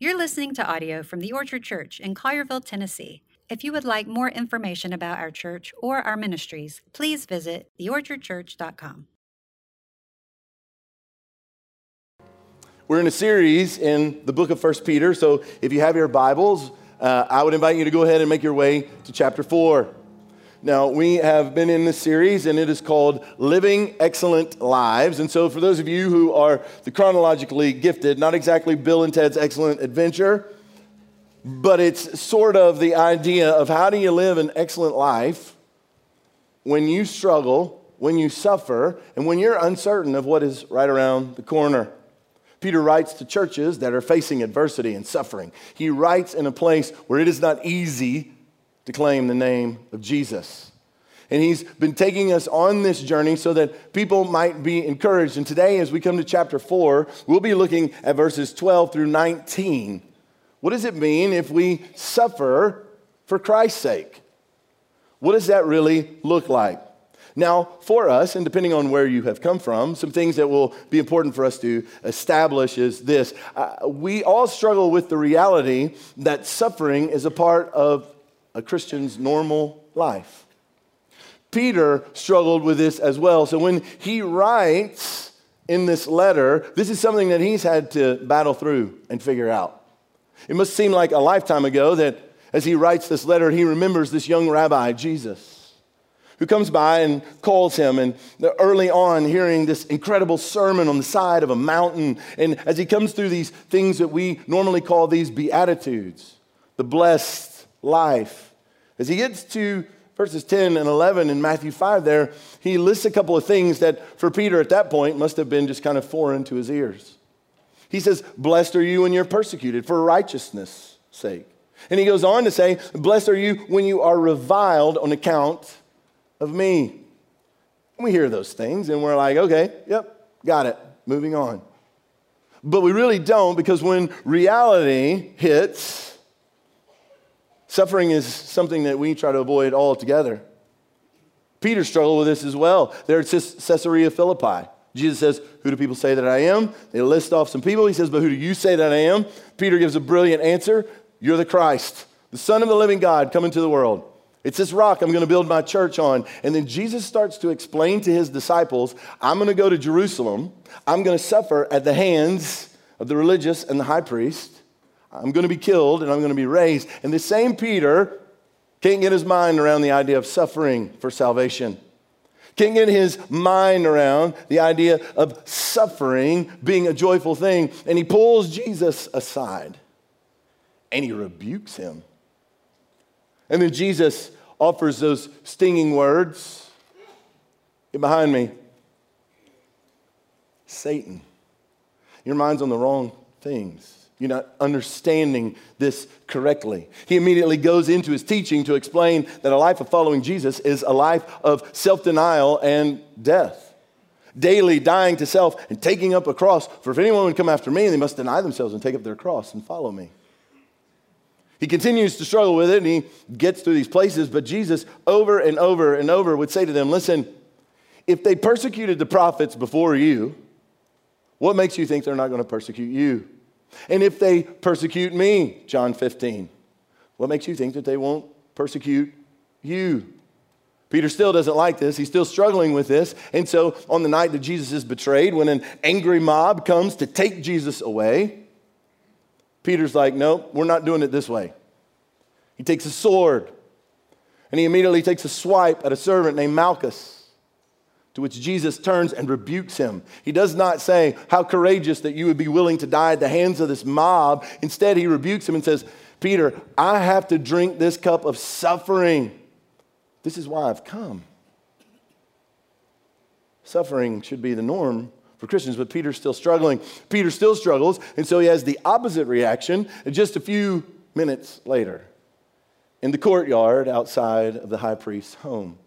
You're listening to audio from the Orchard Church in Collierville, Tennessee. If you would like more information about our church or our ministries, please visit theorchardchurch.com. We're in a series in the book of First Peter, so if you have your Bibles, uh, I would invite you to go ahead and make your way to chapter 4. Now, we have been in this series, and it is called Living Excellent Lives. And so, for those of you who are the chronologically gifted, not exactly Bill and Ted's Excellent Adventure, but it's sort of the idea of how do you live an excellent life when you struggle, when you suffer, and when you're uncertain of what is right around the corner. Peter writes to churches that are facing adversity and suffering. He writes in a place where it is not easy to claim the name of Jesus. And he's been taking us on this journey so that people might be encouraged. And today, as we come to chapter 4, we'll be looking at verses 12 through 19. What does it mean if we suffer for Christ's sake? What does that really look like? Now, for us, and depending on where you have come from, some things that will be important for us to establish is this. Uh, we all struggle with the reality that suffering is a part of a Christian's normal life. Peter struggled with this as well. So when he writes in this letter, this is something that he's had to battle through and figure out. It must seem like a lifetime ago that as he writes this letter, he remembers this young rabbi, Jesus who comes by and calls him. And early on, hearing this incredible sermon on the side of a mountain. And as he comes through these things that we normally call these Beatitudes, the blessed life, as he gets to verses 10 and 11 in Matthew 5 there, he lists a couple of things that for Peter at that point must have been just kind of foreign to his ears. He says, Blessed are you when you're persecuted for righteousness' sake. And he goes on to say, Blessed are you when you are reviled on account of me. And we hear those things and we're like, okay, yep, got it, moving on. But we really don't because when reality hits, Suffering is something that we try to avoid altogether. Peter struggled with this as well. There at Caesarea Philippi. Jesus says, Who do people say that I am? They list off some people. He says, But who do you say that I am? Peter gives a brilliant answer You're the Christ, the Son of the living God, come into the world. It's this rock I'm going to build my church on. And then Jesus starts to explain to his disciples I'm going to go to Jerusalem, I'm going to suffer at the hands of the religious and the high priest. I'm going to be killed and I'm going to be raised. And the same Peter can't get his mind around the idea of suffering for salvation. Can't get his mind around the idea of suffering being a joyful thing. And he pulls Jesus aside and he rebukes him. And then Jesus offers those stinging words. Get behind me. Satan, your mind's on the wrong things. You're not understanding this correctly. He immediately goes into his teaching to explain that a life of following Jesus is a life of self denial and death. Daily dying to self and taking up a cross. For if anyone would come after me, they must deny themselves and take up their cross and follow me. He continues to struggle with it and he gets through these places, but Jesus, over and over and over, would say to them, Listen, if they persecuted the prophets before you, what makes you think they're not going to persecute you? And if they persecute me, John 15, what makes you think that they won't persecute you? Peter still doesn't like this. He's still struggling with this. And so, on the night that Jesus is betrayed, when an angry mob comes to take Jesus away, Peter's like, Nope, we're not doing it this way. He takes a sword and he immediately takes a swipe at a servant named Malchus. To which Jesus turns and rebukes him. He does not say, How courageous that you would be willing to die at the hands of this mob. Instead, he rebukes him and says, Peter, I have to drink this cup of suffering. This is why I've come. Suffering should be the norm for Christians, but Peter's still struggling. Peter still struggles, and so he has the opposite reaction just a few minutes later in the courtyard outside of the high priest's home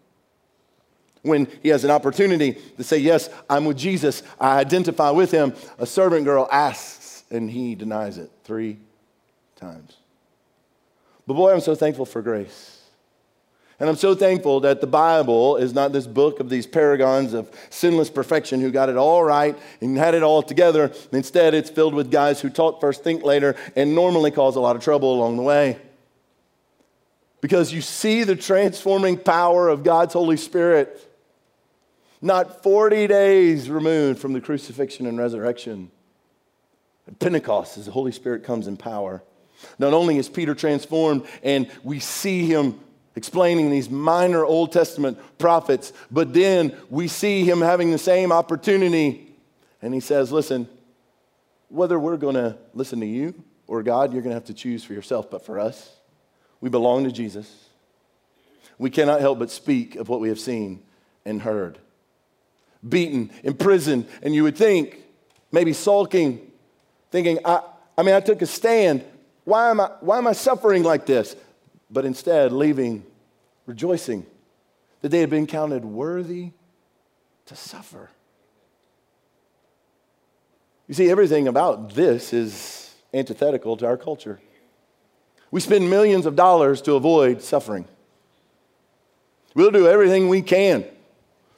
when he has an opportunity to say, Yes, I'm with Jesus, I identify with him, a servant girl asks, and he denies it three times. But boy, I'm so thankful for grace. And I'm so thankful that the Bible is not this book of these paragons of sinless perfection who got it all right and had it all together. Instead, it's filled with guys who talk first, think later, and normally cause a lot of trouble along the way. Because you see the transforming power of God's Holy Spirit not 40 days removed from the crucifixion and resurrection. At Pentecost, as the Holy Spirit comes in power. Not only is Peter transformed and we see him explaining these minor Old Testament prophets, but then we see him having the same opportunity. And he says, Listen, whether we're going to listen to you or God, you're going to have to choose for yourself. But for us, we belong to Jesus. We cannot help but speak of what we have seen and heard. Beaten, imprisoned, and you would think, maybe sulking, thinking, I, I mean, I took a stand. Why am I, why am I suffering like this? but instead leaving rejoicing that they had been counted worthy to suffer. You see, everything about this is antithetical to our culture. We spend millions of dollars to avoid suffering. We'll do everything we can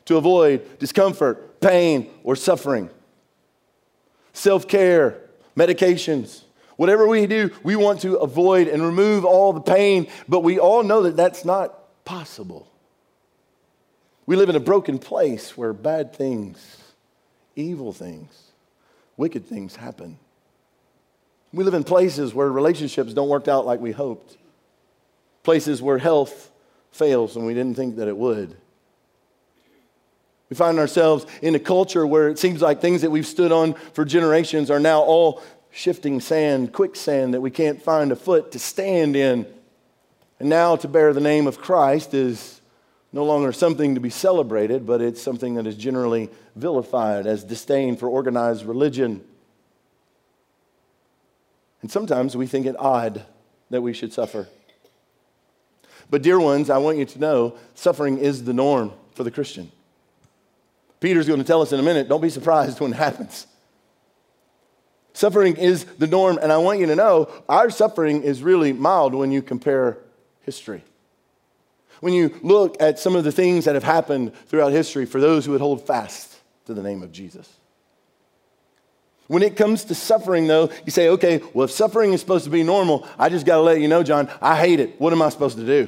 to avoid discomfort, pain, or suffering. Self care, medications, Whatever we do, we want to avoid and remove all the pain, but we all know that that's not possible. We live in a broken place where bad things, evil things, wicked things happen. We live in places where relationships don't work out like we hoped, places where health fails when we didn't think that it would. We find ourselves in a culture where it seems like things that we've stood on for generations are now all shifting sand, quicksand that we can't find a foot to stand in. And now to bear the name of Christ is no longer something to be celebrated, but it's something that is generally vilified as disdain for organized religion. And sometimes we think it odd that we should suffer. But, dear ones, I want you to know suffering is the norm for the Christian. Peter's going to tell us in a minute don't be surprised when it happens. Suffering is the norm, and I want you to know our suffering is really mild when you compare history. When you look at some of the things that have happened throughout history for those who would hold fast to the name of Jesus. When it comes to suffering, though, you say, okay, well, if suffering is supposed to be normal, I just got to let you know, John, I hate it. What am I supposed to do?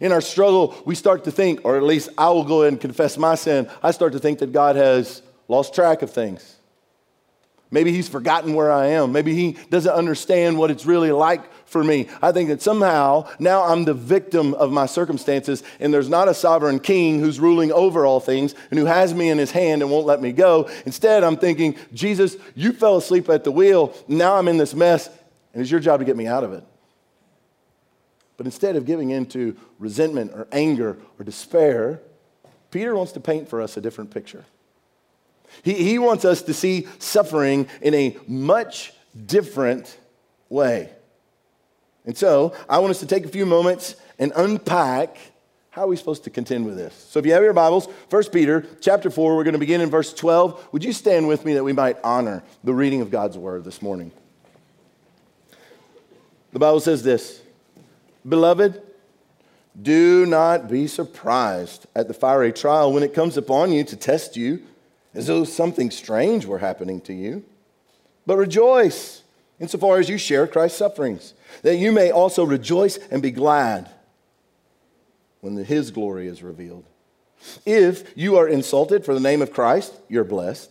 In our struggle, we start to think, or at least I will go and confess my sin, I start to think that God has lost track of things. Maybe he's forgotten where I am. Maybe he doesn't understand what it's really like for me. I think that somehow now I'm the victim of my circumstances, and there's not a sovereign king who's ruling over all things and who has me in his hand and won't let me go. Instead, I'm thinking, Jesus, you fell asleep at the wheel. Now I'm in this mess, and it's your job to get me out of it. But instead of giving into resentment or anger or despair, Peter wants to paint for us a different picture. He, he wants us to see suffering in a much different way. And so I want us to take a few moments and unpack how are we supposed to contend with this? So if you have your Bibles, 1 Peter chapter 4, we're going to begin in verse 12. Would you stand with me that we might honor the reading of God's word this morning? The Bible says this Beloved, do not be surprised at the fiery trial when it comes upon you to test you as though something strange were happening to you. But rejoice insofar as you share Christ's sufferings, that you may also rejoice and be glad when his glory is revealed. If you are insulted for the name of Christ, you're blessed,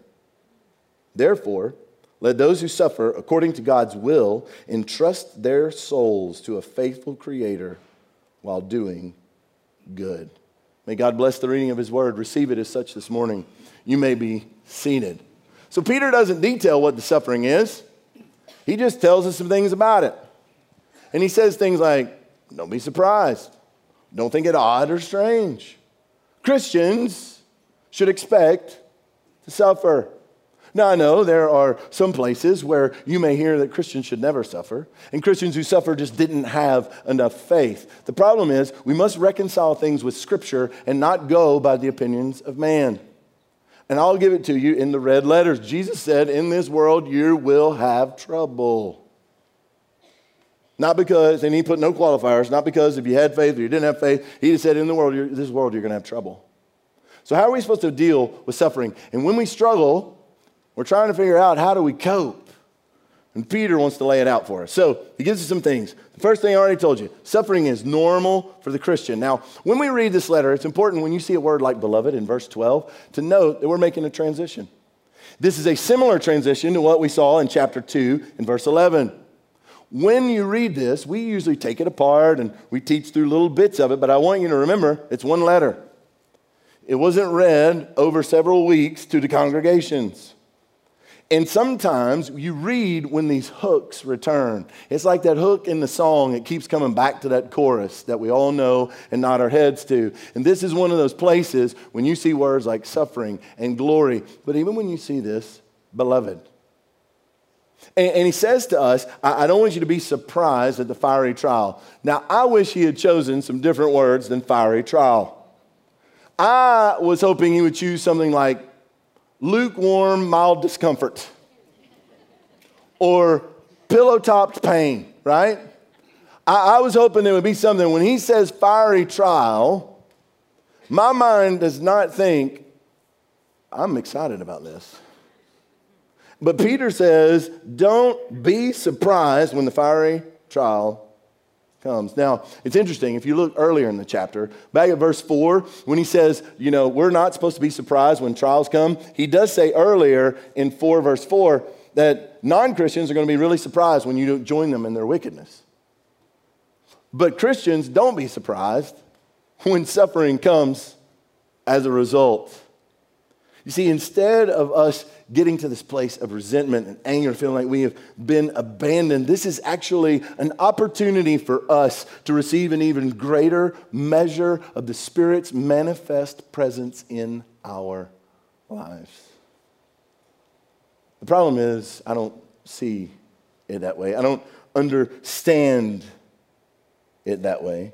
Therefore, let those who suffer according to God's will entrust their souls to a faithful Creator while doing good. May God bless the reading of his word. Receive it as such this morning. You may be seated. So, Peter doesn't detail what the suffering is, he just tells us some things about it. And he says things like, Don't be surprised. Don't think it odd or strange. Christians should expect to suffer. Now, I know there are some places where you may hear that Christians should never suffer, and Christians who suffer just didn't have enough faith. The problem is, we must reconcile things with Scripture and not go by the opinions of man. And I'll give it to you in the red letters. Jesus said, In this world you will have trouble. Not because, and he put no qualifiers, not because if you had faith or you didn't have faith. He just said, In the world, this world, you're going to have trouble. So, how are we supposed to deal with suffering? And when we struggle, we're trying to figure out how do we cope. And Peter wants to lay it out for us. So he gives us some things. The first thing I already told you suffering is normal for the Christian. Now, when we read this letter, it's important when you see a word like beloved in verse 12 to note that we're making a transition. This is a similar transition to what we saw in chapter 2 in verse 11. When you read this, we usually take it apart and we teach through little bits of it, but I want you to remember it's one letter. It wasn't read over several weeks to the congregations. And sometimes you read when these hooks return. It's like that hook in the song, it keeps coming back to that chorus that we all know and nod our heads to. And this is one of those places when you see words like suffering and glory, but even when you see this, beloved. And, and he says to us, I, I don't want you to be surprised at the fiery trial. Now, I wish he had chosen some different words than fiery trial. I was hoping he would choose something like lukewarm, mild discomfort or pillow topped pain, right? I, I, was hoping there would be something. When he says fiery trial, my mind does not think, I'm excited about this. But Peter says, don't be surprised when the fiery trial comes. Now, it's interesting. If you look earlier in the chapter, back at verse 4, when he says, you know, we're not supposed to be surprised when trials come, he does say earlier in 4, verse 4, that non Christians are going to be really surprised when you join them in their wickedness. But Christians, don't be surprised when suffering comes as a result. You see, instead of us getting to this place of resentment and anger, and feeling like we have been abandoned, this is actually an opportunity for us to receive an even greater measure of the Spirit's manifest presence in our lives. The problem is, I don't see it that way. I don't understand it that way.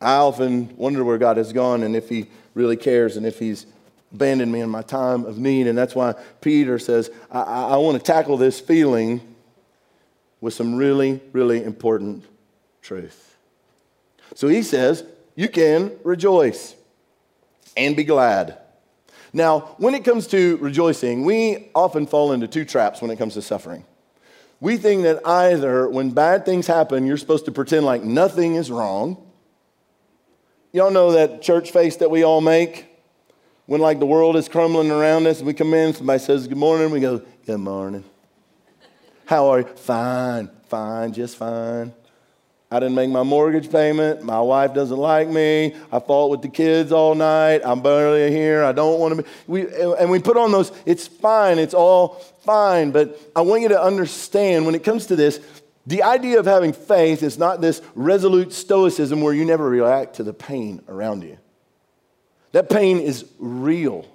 I often wonder where God has gone and if He really cares and if He's abandoned me in my time of need. And that's why Peter says, I, I want to tackle this feeling with some really, really important truth. So he says, You can rejoice and be glad. Now, when it comes to rejoicing, we often fall into two traps when it comes to suffering. We think that either when bad things happen, you're supposed to pretend like nothing is wrong. Y'all know that church face that we all make? When like the world is crumbling around us, we come in, somebody says good morning, we go, good morning. How are you? Fine, fine, just fine. I didn't make my mortgage payment. My wife doesn't like me. I fought with the kids all night. I'm barely here. I don't want to be. We, and we put on those, it's fine. It's all fine. But I want you to understand when it comes to this, the idea of having faith is not this resolute stoicism where you never react to the pain around you. That pain is real.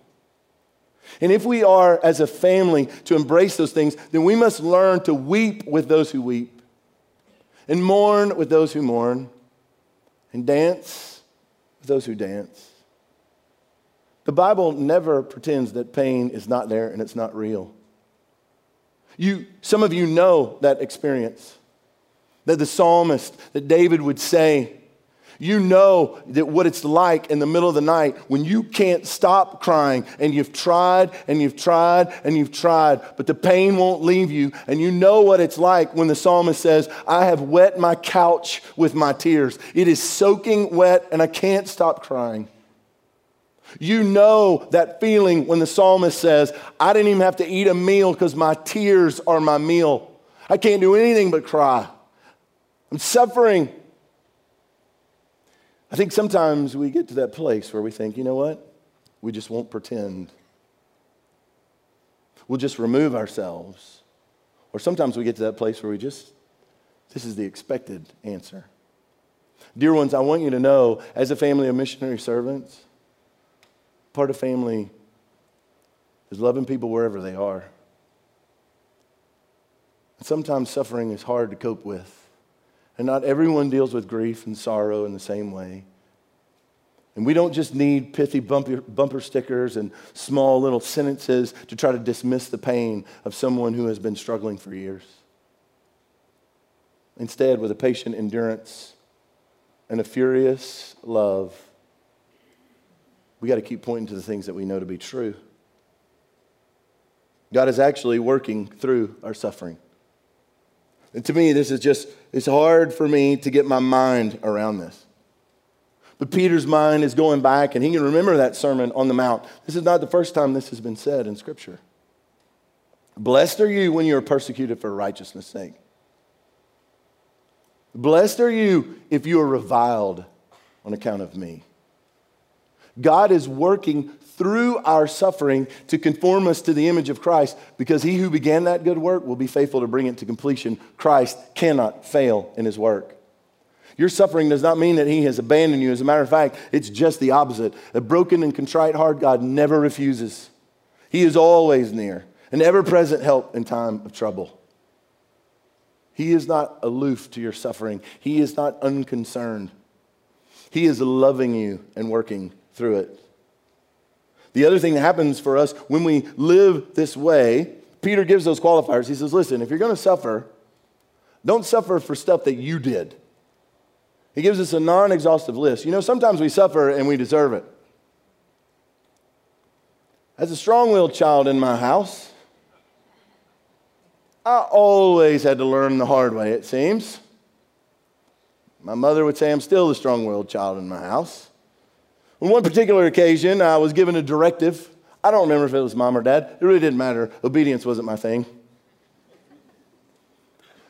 And if we are, as a family, to embrace those things, then we must learn to weep with those who weep, and mourn with those who mourn, and dance with those who dance. The Bible never pretends that pain is not there and it's not real. You, some of you know that experience. That the psalmist, that David would say, you know that what it's like in the middle of the night when you can't stop crying and you've tried and you've tried and you've tried, but the pain won't leave you. And you know what it's like when the psalmist says, I have wet my couch with my tears. It is soaking wet and I can't stop crying. You know that feeling when the psalmist says, I didn't even have to eat a meal because my tears are my meal. I can't do anything but cry. I'm suffering I think sometimes we get to that place where we think, you know what? We just won't pretend. We'll just remove ourselves. Or sometimes we get to that place where we just, this is the expected answer. Dear ones, I want you to know, as a family of missionary servants, part of family is loving people wherever they are. Sometimes suffering is hard to cope with. And not everyone deals with grief and sorrow in the same way. And we don't just need pithy bumper, bumper stickers and small little sentences to try to dismiss the pain of someone who has been struggling for years. Instead, with a patient endurance and a furious love, we got to keep pointing to the things that we know to be true. God is actually working through our suffering. And to me, this is just, it's hard for me to get my mind around this. But Peter's mind is going back and he can remember that sermon on the Mount. This is not the first time this has been said in Scripture. Blessed are you when you are persecuted for righteousness' sake. Blessed are you if you are reviled on account of me. God is working through our suffering to conform us to the image of Christ because he who began that good work will be faithful to bring it to completion. Christ cannot fail in his work. Your suffering does not mean that he has abandoned you. As a matter of fact, it's just the opposite. A broken and contrite heart, God never refuses. He is always near, an ever present help in time of trouble. He is not aloof to your suffering, He is not unconcerned. He is loving you and working through it. The other thing that happens for us when we live this way, Peter gives those qualifiers. He says, listen, if you're going to suffer, don't suffer for stuff that you did. He gives us a non exhaustive list. You know, sometimes we suffer and we deserve it. As a strong willed child in my house, I always had to learn the hard way, it seems. My mother would say I'm still the strong willed child in my house. On one particular occasion, I was given a directive. I don't remember if it was mom or dad. It really didn't matter. Obedience wasn't my thing.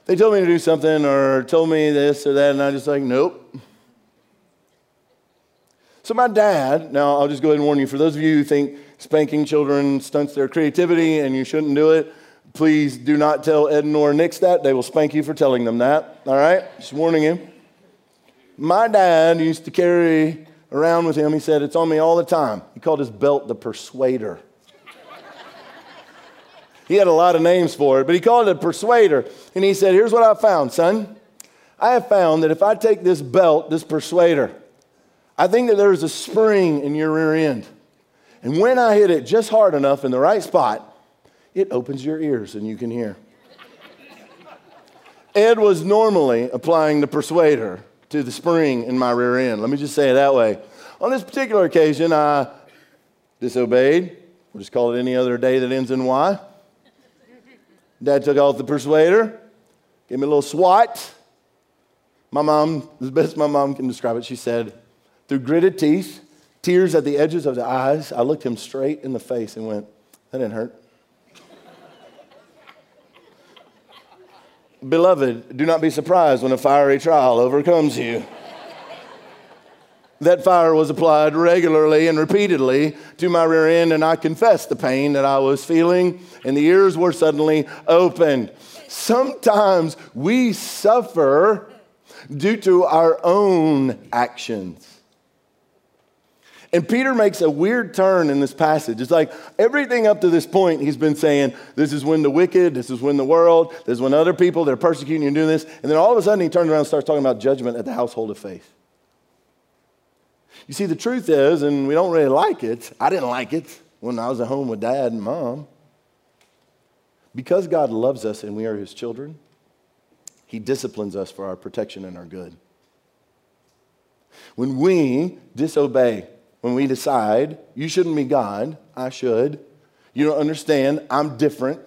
They told me to do something or told me this or that, and I was just like, nope. So my dad, now I'll just go ahead and warn you, for those of you who think spanking children stunts their creativity and you shouldn't do it, please do not tell Ed nor Nix that. They will spank you for telling them that. All right? Just warning you. My dad used to carry around with him. He said, It's on me all the time. He called his belt the persuader. he had a lot of names for it, but he called it a persuader. And he said, Here's what I found, son. I have found that if I take this belt, this persuader, I think that there's a spring in your rear end. And when I hit it just hard enough in the right spot, it opens your ears and you can hear. Ed was normally applying the persuader to the spring in my rear end. Let me just say it that way. On this particular occasion, I disobeyed. We'll just call it any other day that ends in Y. Dad took off the persuader, gave me a little swat. My mom, as best my mom can describe it, she said, through gritted teeth, tears at the edges of the eyes, I looked him straight in the face and went, That didn't hurt. Beloved, do not be surprised when a fiery trial overcomes you. that fire was applied regularly and repeatedly to my rear end, and I confessed the pain that I was feeling, and the ears were suddenly opened. Sometimes we suffer due to our own actions. And Peter makes a weird turn in this passage. It's like everything up to this point, he's been saying, This is when the wicked, this is when the world, this is when other people, they're persecuting you and doing this. And then all of a sudden, he turns around and starts talking about judgment at the household of faith. You see, the truth is, and we don't really like it, I didn't like it when I was at home with dad and mom. Because God loves us and we are his children, he disciplines us for our protection and our good. When we disobey, when we decide, you shouldn't be God, I should. You don't understand, I'm different.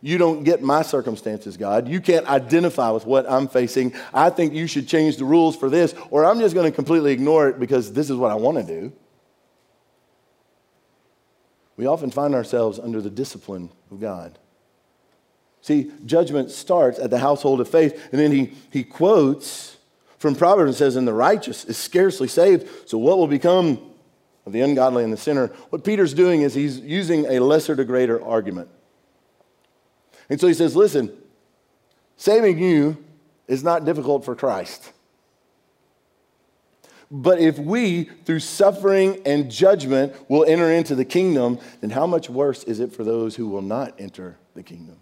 You don't get my circumstances, God. You can't identify with what I'm facing. I think you should change the rules for this, or I'm just going to completely ignore it because this is what I want to do. We often find ourselves under the discipline of God. See, judgment starts at the household of faith, and then he, he quotes from Proverbs and says, And the righteous is scarcely saved. So, what will become of the ungodly and the sinner, what Peter's doing is he's using a lesser to greater argument. And so he says, listen, saving you is not difficult for Christ. But if we, through suffering and judgment, will enter into the kingdom, then how much worse is it for those who will not enter the kingdom?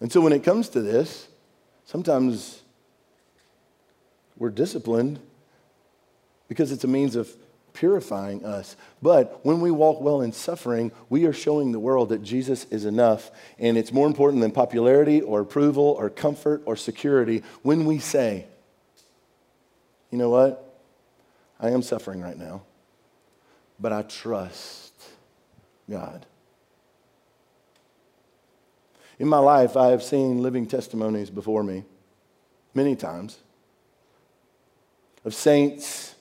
And so when it comes to this, sometimes we're disciplined because it's a means of purifying us. But when we walk well in suffering, we are showing the world that Jesus is enough. And it's more important than popularity or approval or comfort or security when we say, you know what? I am suffering right now, but I trust God. In my life, I have seen living testimonies before me many times of saints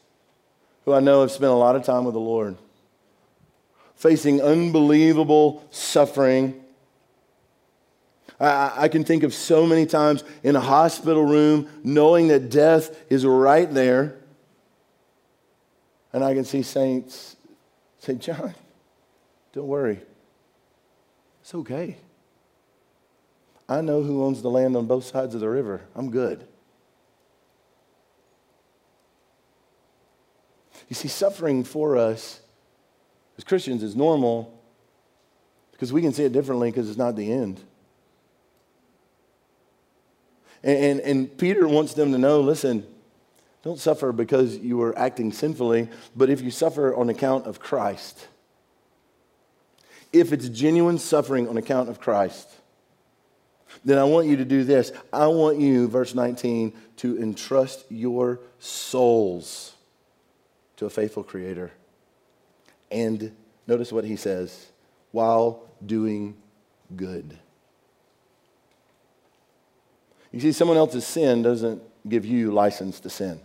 who I know have spent a lot of time with the Lord, facing unbelievable suffering. I, I, can think of so many times in a hospital room knowing that death is right there. And I can see saints say, John, don't worry. It's okay. I know who owns the land on both sides of the river. I'm good. You see, suffering for us as Christians is normal because we can see it differently because it's not the end. And, and, and, Peter wants them to know listen, don't suffer because you are acting sinfully, but if you suffer on account of Christ, if it's genuine suffering on account of Christ, then I want you to do this. I want you, verse 19, to entrust your souls to a faithful Creator. And notice what he says while doing good. You see, someone else's sin doesn't give you license to sin.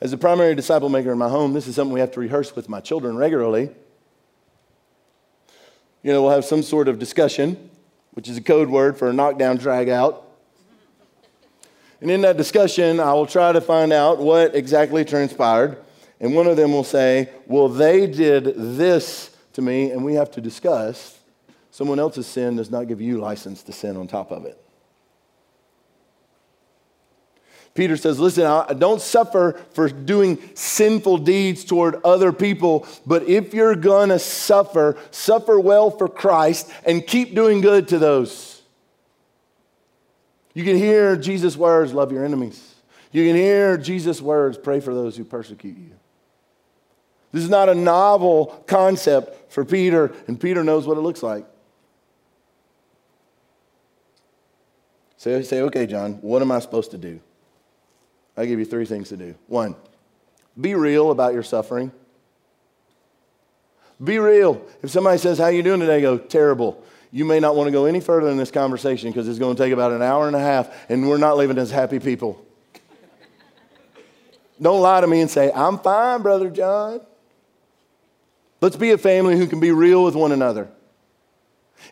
As a primary disciple maker in my home, this is something we have to rehearse with my children regularly. You know, we'll have some sort of discussion, which is a code word for a knockdown, drag out. And in that discussion, I will try to find out what exactly transpired. And one of them will say, Well, they did this to me, and we have to discuss. Someone else's sin does not give you license to sin on top of it. Peter says, Listen, I don't suffer for doing sinful deeds toward other people, but if you're gonna suffer, suffer well for Christ and keep doing good to those. You can hear Jesus' words, love your enemies. You can hear Jesus' words, pray for those who persecute you. This is not a novel concept for Peter, and Peter knows what it looks like. So say, okay, John, what am I supposed to do? I give you three things to do. One, be real about your suffering. Be real. If somebody says, How are you doing today? Go, terrible you may not want to go any further in this conversation because it's going to take about an hour and a half, and we're not living as happy people. Don't lie to me and say, I'm fine, Brother John. Let's be a family who can be real with one another.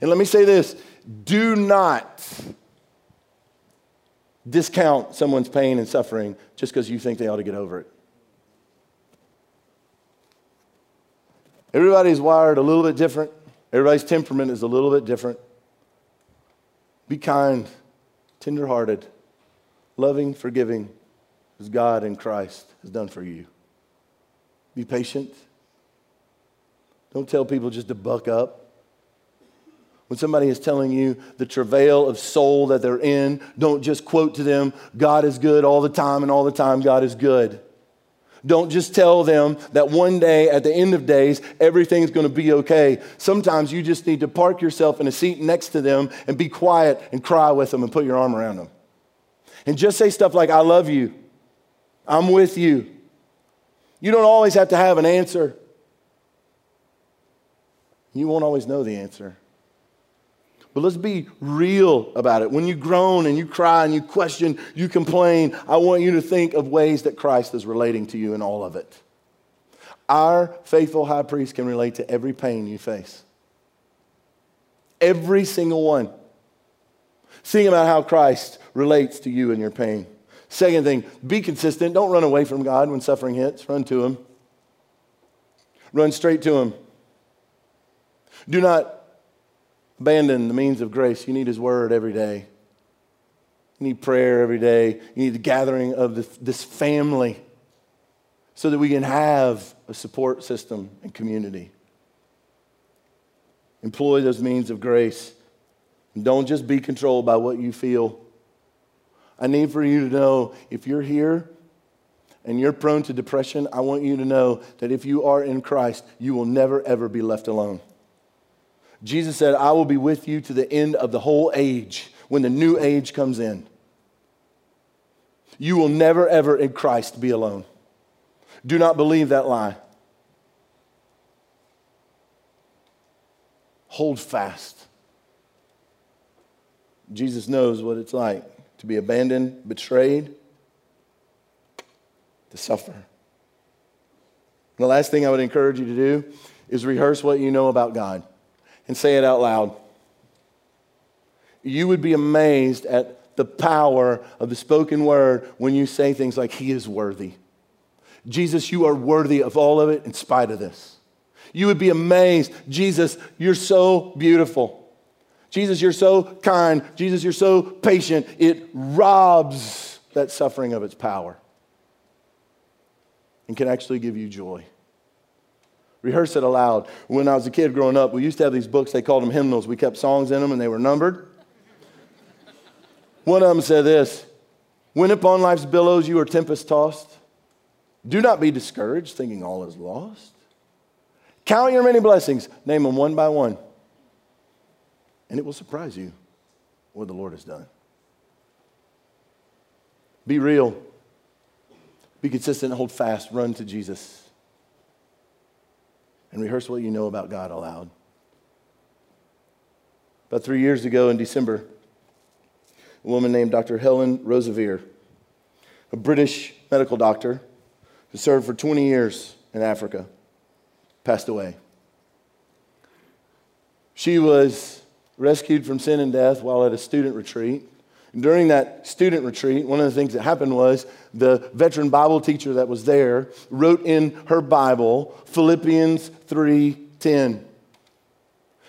And let me say this do not discount someone's pain and suffering just because you think they ought to get over it. Everybody's wired a little bit different. Everybody's temperament is a little bit different. Be kind, tenderhearted, loving, forgiving, as God in Christ has done for you. Be patient. Don't tell people just to buck up. When somebody is telling you the travail of soul that they're in, don't just quote to them, God is good all the time, and all the time, God is good. Don't just tell them that one day at the end of days, everything's going to be okay. Sometimes you just need to park yourself in a seat next to them and be quiet and cry with them and put your arm around them. And just say stuff like, I love you. I'm with you. You don't always have to have an answer. You won't always know the answer. But let's be real about it. When you groan and you cry and you question, you complain, I want you to think of ways that Christ is relating to you in all of it. Our faithful high priest can relate to every pain you face. Every single one. Think about how Christ relates to you in your pain. Second thing, be consistent. Don't run away from God when suffering hits. Run to Him. Run straight to Him. Do not Abandon the means of grace. You need His Word every day. You need prayer every day. You need the gathering of this, this family so that we can have a support system and community. Employ those means of grace. And don't just be controlled by what you feel. I need for you to know if you're here and you're prone to depression, I want you to know that if you are in Christ, you will never, ever be left alone. Jesus said, I will be with you to the end of the whole age when the new age comes in. You will never, ever in Christ be alone. Do not believe that lie. Hold fast. Jesus knows what it's like to be abandoned, betrayed, to suffer. The last thing I would encourage you to do is rehearse what you know about God and say it out loud. You would be amazed at the power of the spoken word when you say things like, He is worthy. Jesus, you are worthy of all of it in spite of this. You would be amazed. Jesus, you're so beautiful. Jesus, you're so kind. Jesus, you're so patient. It robs that suffering of its power and can actually give you joy. Rehearse it aloud. When I was a kid growing up, we used to have these books, they called them hymnals. We kept songs in them and they were numbered. One of them said this When upon life's billows you are tempest tossed, do not be discouraged, thinking all is lost. Count your many blessings, name them one by one, and it will surprise you what the Lord has done. Be real, be consistent, hold fast, run to Jesus and rehearse what you know about God aloud. About three years ago in December, a woman named Dr. Helen Roseveare, a British medical doctor who served for 20 years in Africa, passed away. She was rescued from sin and death while at a student retreat during that student retreat, one of the things that happened was the veteran Bible teacher that was there wrote in her Bible Philippians 3:10.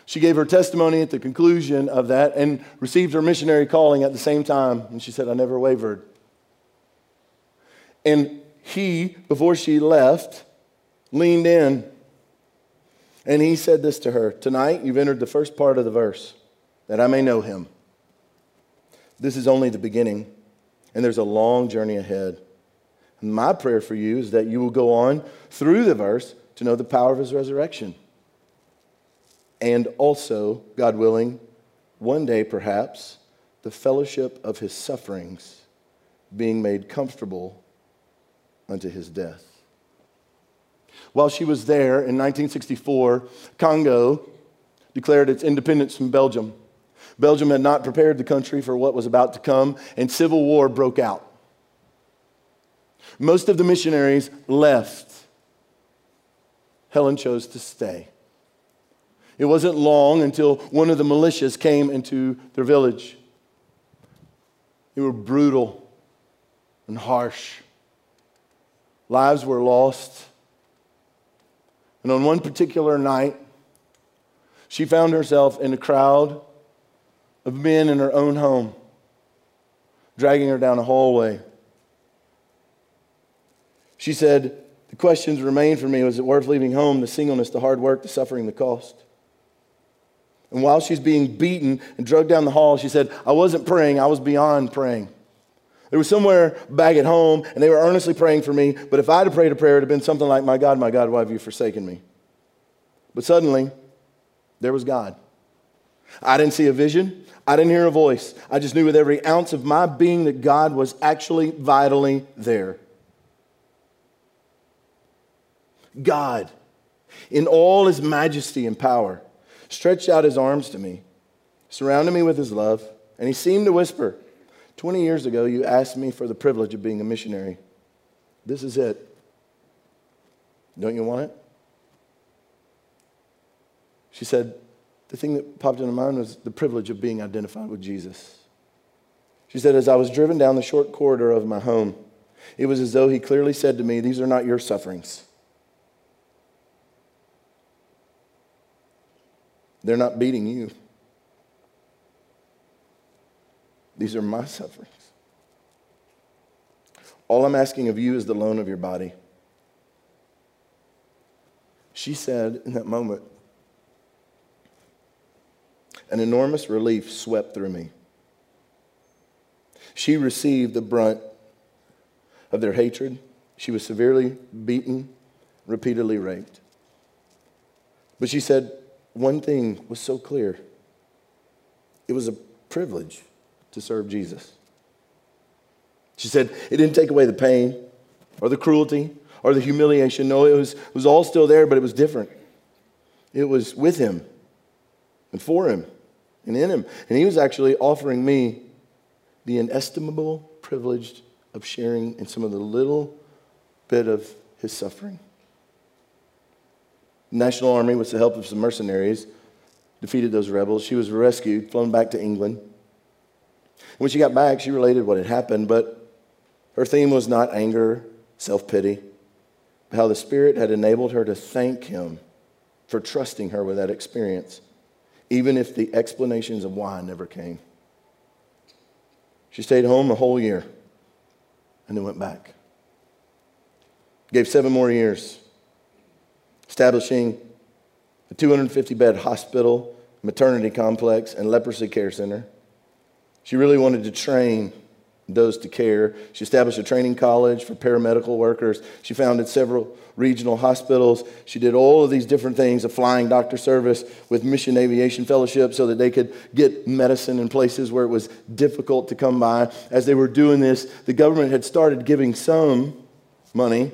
She gave her testimony at the conclusion of that and received her missionary calling at the same time. And she said, I never wavered. And he, before she left, leaned in and he said this to her Tonight, you've entered the first part of the verse, that I may know him. This is only the beginning, and there's a long journey ahead. My prayer for you is that you will go on through the verse to know the power of his resurrection. And also, God willing, one day perhaps, the fellowship of his sufferings, being made comfortable unto his death. While she was there in 1964, Congo declared its independence from Belgium. Belgium had not prepared the country for what was about to come, and civil war broke out. Most of the missionaries left. Helen chose to stay. It wasn't long until one of the militias came into their village. They were brutal and harsh. Lives were lost. And on one particular night, she found herself in a crowd of men in her own home, dragging her down a hallway. She said, The questions remain for me was it worth leaving home, the singleness, the hard work, the suffering, the cost? And while she's being beaten and drugged down the hall, she said, I wasn't praying, I was beyond praying. There was somewhere back at home, and they were earnestly praying for me. But if I'd have prayed a prayer, it would have been something like, My God, my God, why have you forsaken me? But suddenly, there was God. I didn't see a vision. I didn't hear a voice. I just knew with every ounce of my being that God was actually vitally there. God, in all his majesty and power, stretched out his arms to me, surrounded me with his love, and he seemed to whisper, 20 years ago, you asked me for the privilege of being a missionary. This is it. Don't you want it? She said, the thing that popped into mind was the privilege of being identified with Jesus. She said, As I was driven down the short corridor of my home, it was as though he clearly said to me, These are not your sufferings. They're not beating you. These are my sufferings. All I'm asking of you is the loan of your body. She said in that moment, an enormous relief swept through me. She received the brunt of their hatred. She was severely beaten, repeatedly raped. But she said one thing was so clear it was a privilege to serve Jesus. She said it didn't take away the pain or the cruelty or the humiliation. No, it was, it was all still there, but it was different. It was with him and for him and in him. And he was actually offering me the inestimable privilege of sharing in some of the little bit of his suffering. The National Army, with the help of some mercenaries, defeated those rebels. She was rescued, flown back to England. When she got back, she related what had happened, but her theme was not anger, self pity, but how the Spirit had enabled her to thank Him for trusting her with that experience, even if the explanations of why never came. She stayed home a whole year and then went back. Gave seven more years, establishing a 250 bed hospital, maternity complex, and leprosy care center. She really wanted to train those to care. She established a training college for paramedical workers. She founded several regional hospitals. She did all of these different things, a flying doctor service with Mission Aviation Fellowship so that they could get medicine in places where it was difficult to come by. As they were doing this, the government had started giving some money,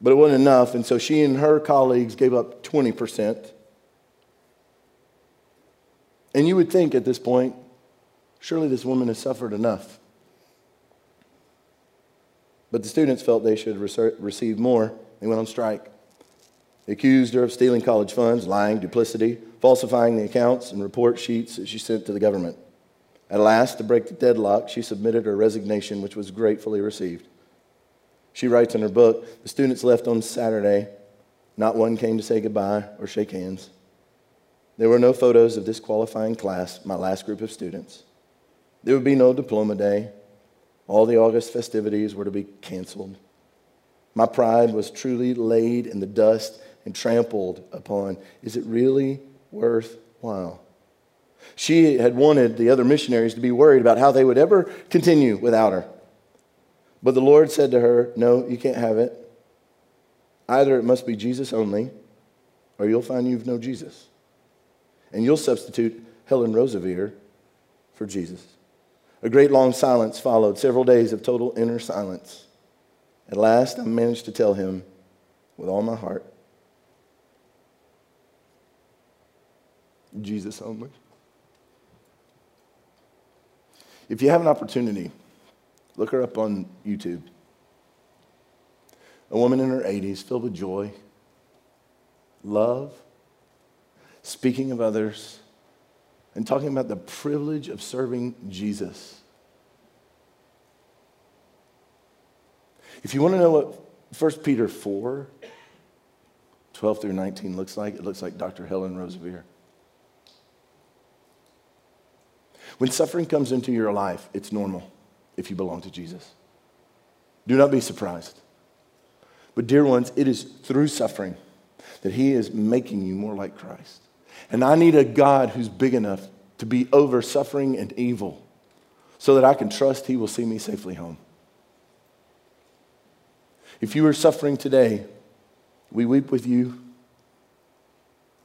but it wasn't enough. And so she and her colleagues gave up 20%. And you would think at this point, surely this woman has suffered enough. But the students felt they should receive more. They went on strike. They accused her of stealing college funds, lying, duplicity, falsifying the accounts and report sheets that she sent to the government. At last, to break the deadlock, she submitted her resignation, which was gratefully received. She writes in her book The students left on Saturday. Not one came to say goodbye or shake hands. There were no photos of this qualifying class, my last group of students. There would be no diploma day. All the August festivities were to be canceled. My pride was truly laid in the dust and trampled upon. Is it really worthwhile? She had wanted the other missionaries to be worried about how they would ever continue without her. But the Lord said to her, No, you can't have it. Either it must be Jesus only, or you'll find you've no Jesus. And you'll substitute Helen Roseveare for Jesus. A great long silence followed, several days of total inner silence. At last, I managed to tell him with all my heart Jesus only. If you have an opportunity, look her up on YouTube. A woman in her 80s, filled with joy, love, speaking of others, and talking about the privilege of serving Jesus. If you want to know what 1 Peter 4, 12 through 19 looks like, it looks like Dr. Helen Roseveare. When suffering comes into your life, it's normal if you belong to Jesus. Do not be surprised. But, dear ones, it is through suffering that He is making you more like Christ. And I need a God who's big enough to be over suffering and evil so that I can trust He will see me safely home. If you are suffering today, we weep with you,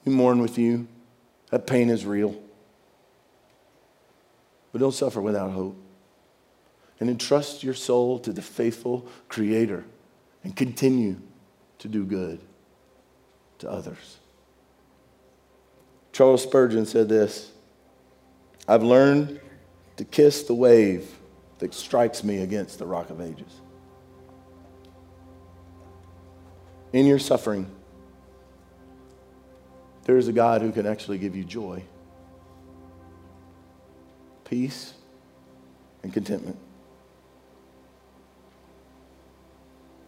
we mourn with you. That pain is real. But don't suffer without hope. And entrust your soul to the faithful Creator and continue to do good to others. Charles Spurgeon said this I've learned to kiss the wave that strikes me against the rock of ages. In your suffering, there is a God who can actually give you joy, peace, and contentment.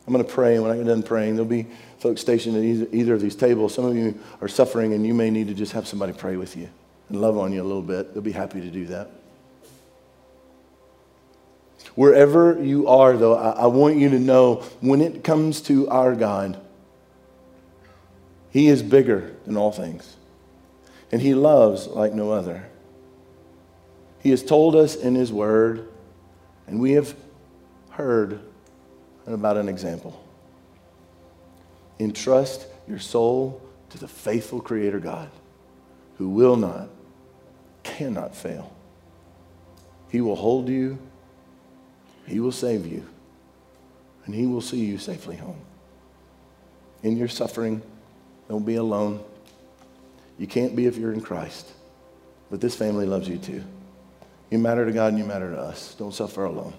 I'm going to pray, and when I get done praying, there'll be folks stationed at either, of these tables. Some of you are suffering, and you may need to just have somebody pray with you and love on you a little bit. They'll be happy to do that. Wherever you are, though, I want you to know when it comes to our God, He is bigger than all things, and He loves like no other. He has told us in His Word, and we have heard about an example. Entrust your soul to the faithful Creator God who will not, cannot fail. He will hold you, He will save you, and He will see you safely home. In your suffering, don't be alone. You can't be if you're in Christ, but this family loves you too. You matter to God and you matter to us. Don't suffer alone.